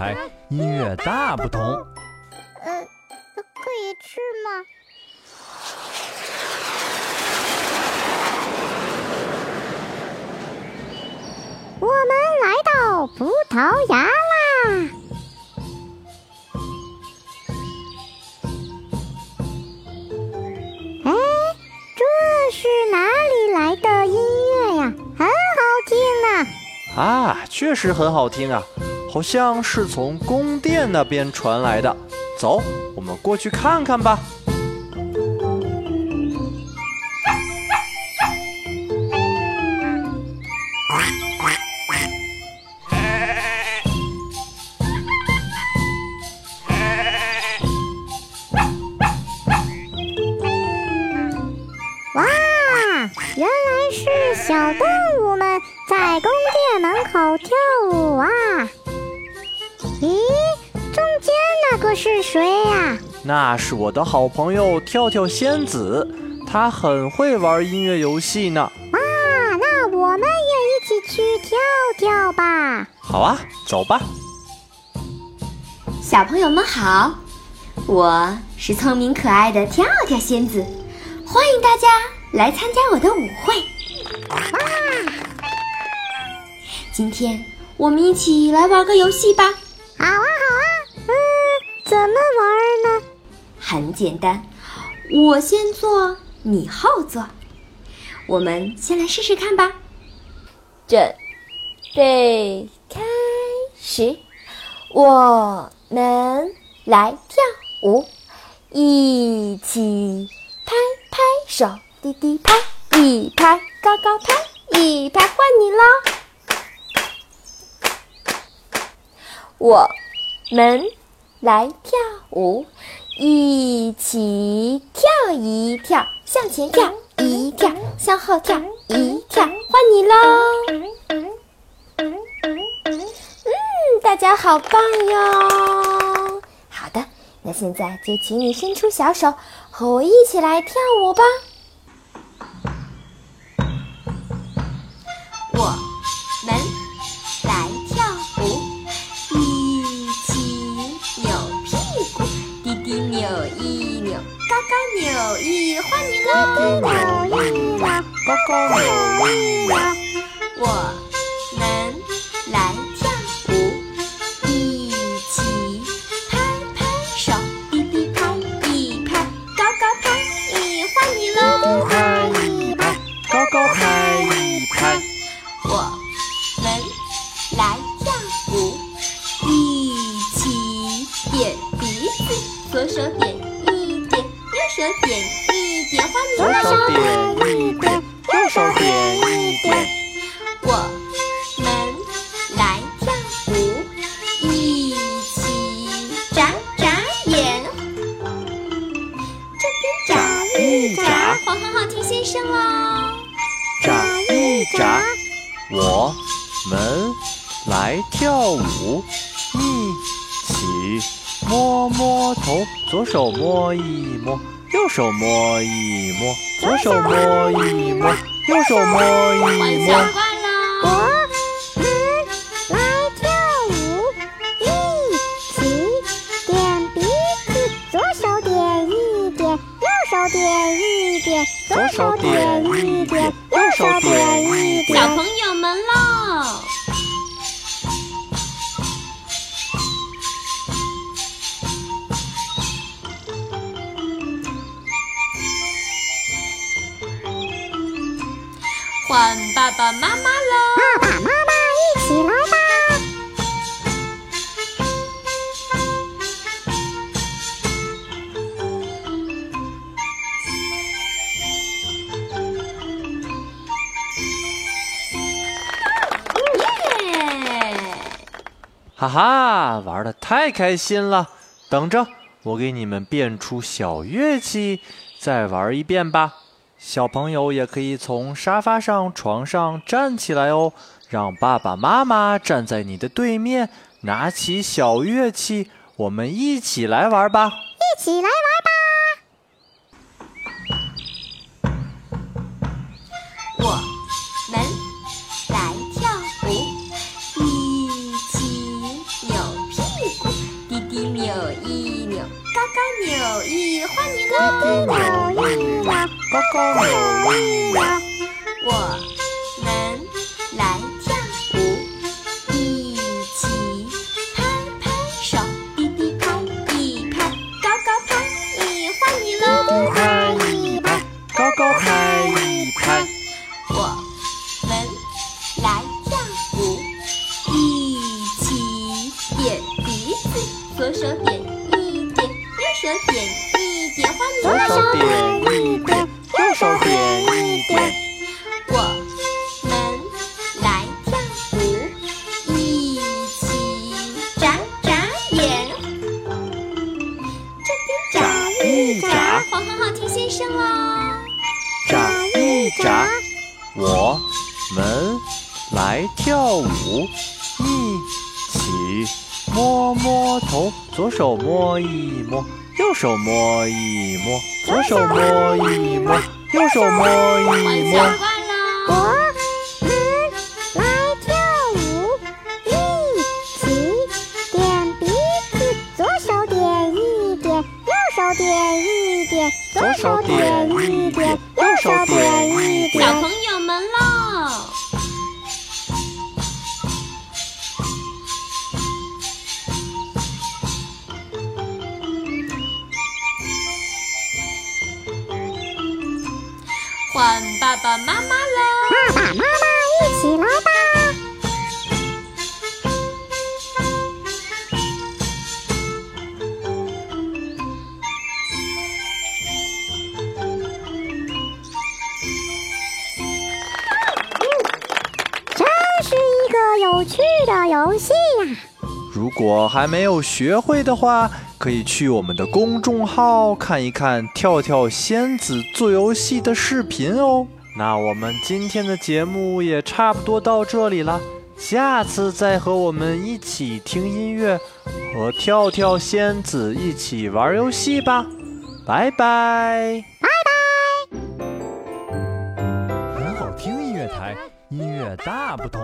台音乐大不同。呃，可以吃吗？我们来到葡萄牙啦！哎，这是哪里来的音乐呀？很好听呢！啊，确实很好听啊，好像是从宫殿那边传来的。走，我们过去看看吧。小动物们在宫殿门口跳舞啊！咦，中间那个是谁呀？那是我的好朋友跳跳仙子，她很会玩音乐游戏呢。哇，那我们也一起去跳跳吧！好啊，走吧。小朋友们好，我是聪明可爱的跳跳仙子，欢迎大家来参加我的舞会。哇！今天我们一起来玩个游戏吧。怎么玩呢？很简单，我先做，你后做。我们先来试试看吧。准备开始，我们来跳舞，一起拍拍手，滴滴拍，一拍。高高拍，一拍换你喽！我们来跳舞，一起跳一跳，向前跳一跳，向后跳一跳，换你喽！嗯，大家好棒哟！好的，那现在就请你伸出小手，和我一起来跳舞吧。扭一换你喽，扭一扭，高高扭一扭，我左手点一点，右。手点一点，换你了。左手点一点，右手点一点。我们来跳舞，一起眨眨眼。这边眨一眨，好好好，听先生喽。眨一眨，我们来跳舞，摸摸头，左手摸一摸。右手摸一摸，左手摸一摸，右手摸一摸。我们来跳舞，一起点鼻子，左手点一点，右手点一点，左手点一点，哈哈，玩的太开心了！等着，我给你们变出小乐器，再玩一遍吧。小朋友也可以从沙发上、床上站起来哦，让爸爸妈妈站在你的对面，拿起小乐器，我们一起来玩吧！一起来玩吧！扭一，欢你滴喽！滴扭一扭，高。我一眨，我们来跳舞，一起摸摸头，左手摸一摸，右手摸一摸，左手摸一摸，右手摸一摸。我！们来跳舞，一起点鼻子，左手点一点，右手点一点，左手点一点，右手点一小。朋友们喽！换爸爸妈妈了！爸爸妈妈一起来吧！的游戏呀！如果还没有学会的话，可以去我们的公众号看一看跳跳仙子做游戏的视频哦。那我们今天的节目也差不多到这里了，下次再和我们一起听音乐，和跳跳仙子一起玩游戏吧，拜拜拜拜。很好听音乐台，音乐大不同。